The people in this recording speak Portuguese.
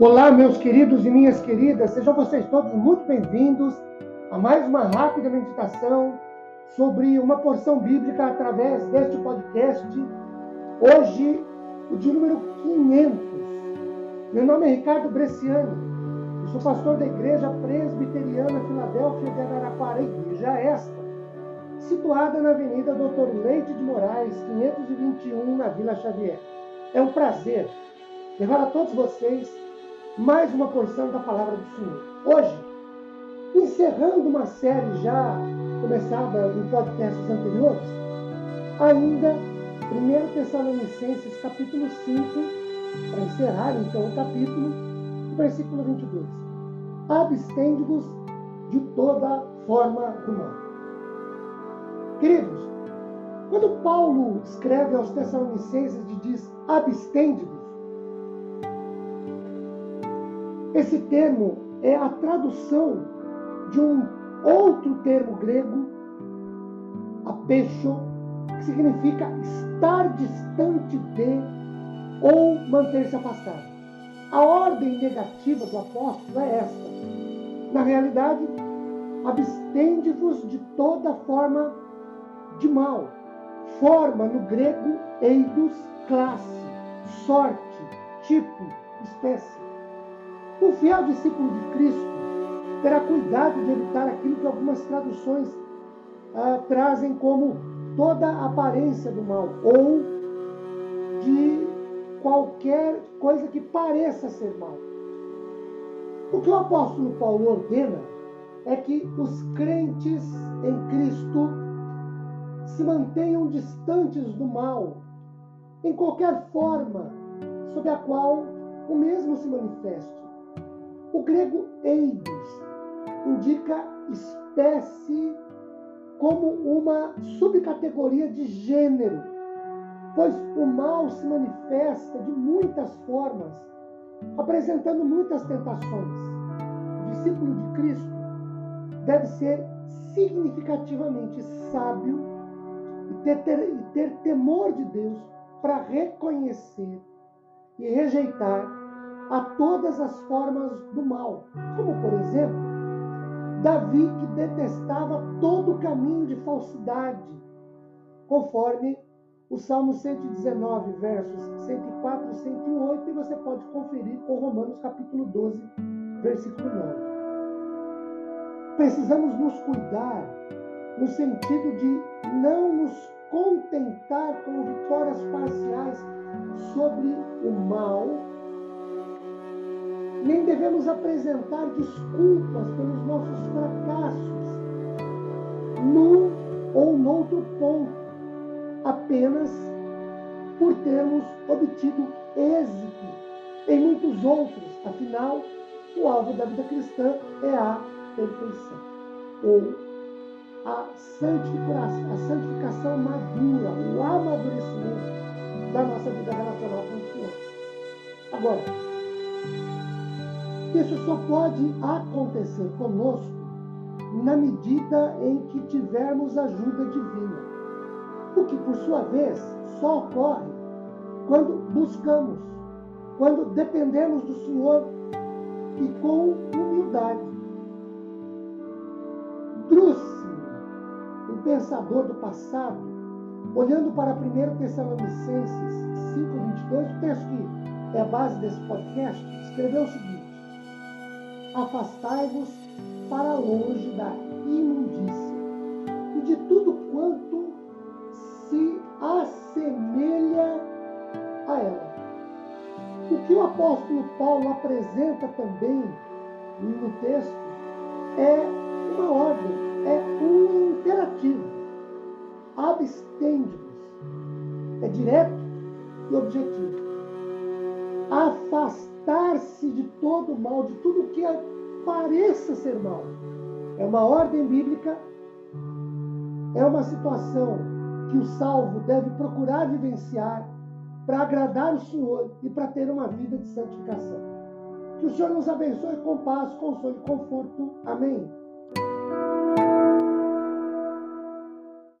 Olá, meus queridos e minhas queridas, sejam vocês todos muito bem-vindos a mais uma rápida meditação sobre uma porção bíblica através deste podcast. Hoje, o de número 500. Meu nome é Ricardo Bresciano, eu sou pastor da Igreja Presbiteriana Filadélfia de Araraquara, igreja esta, situada na Avenida Doutor Leite de Moraes, 521, na Vila Xavier. É um prazer levar a todos vocês mais uma porção da palavra do Senhor. Hoje, encerrando uma série já começada em podcasts anteriores, ainda 1 Tessalonicenses capítulo 5, para encerrar então o capítulo, versículo 22. Abstende-vos de toda forma do mal. Queridos, quando Paulo escreve aos Tessalonicenses e diz abstende-vos, Esse termo é a tradução de um outro termo grego, apecho, que significa estar distante de ou manter-se afastado. A ordem negativa do apóstolo é esta. Na realidade, abstende-vos de toda forma de mal. Forma no grego eidos, classe, sorte, tipo, espécie. O fiel discípulo de Cristo terá cuidado de evitar aquilo que algumas traduções ah, trazem como toda aparência do mal ou de qualquer coisa que pareça ser mal. O que o apóstolo Paulo ordena é que os crentes em Cristo se mantenham distantes do mal, em qualquer forma sob a qual o mesmo se manifeste. O grego eidos indica espécie como uma subcategoria de gênero, pois o mal se manifesta de muitas formas, apresentando muitas tentações. O discípulo de Cristo deve ser significativamente sábio e ter, ter, ter temor de Deus para reconhecer e rejeitar a todas as formas do mal, como por exemplo, Davi que detestava todo o caminho de falsidade, conforme o Salmo 119, versos 104 e 108, e você pode conferir com Romanos capítulo 12, versículo 9. Precisamos nos cuidar no sentido de não nos contentar com vitórias parciais sobre o mal nem devemos apresentar desculpas pelos nossos fracassos num ou noutro ponto, apenas por termos obtido êxito em muitos outros. Afinal, o alvo da vida cristã é a perfeição, ou a santificação, a santificação madura, o amadurecimento da nossa vida relacional com o Senhor. Agora, isso só pode acontecer conosco na medida em que tivermos ajuda divina. O que, por sua vez, só ocorre quando buscamos, quando dependemos do Senhor e com humildade. Drúcio, um pensador do passado, olhando para 1 Tessalonicenses 5,22, o texto que é a base desse podcast, escreveu o seguinte afastai-vos para longe da imundícia e de tudo quanto se assemelha a ela. O que o apóstolo Paulo apresenta também no texto é uma ordem, é um imperativo. Abstende-vos. É direto e objetivo. Afastar-se de todo mal, de tudo que pareça ser mal. É uma ordem bíblica, é uma situação que o salvo deve procurar vivenciar para agradar o Senhor e para ter uma vida de santificação. Que o Senhor nos abençoe com paz, consolo e conforto. Amém.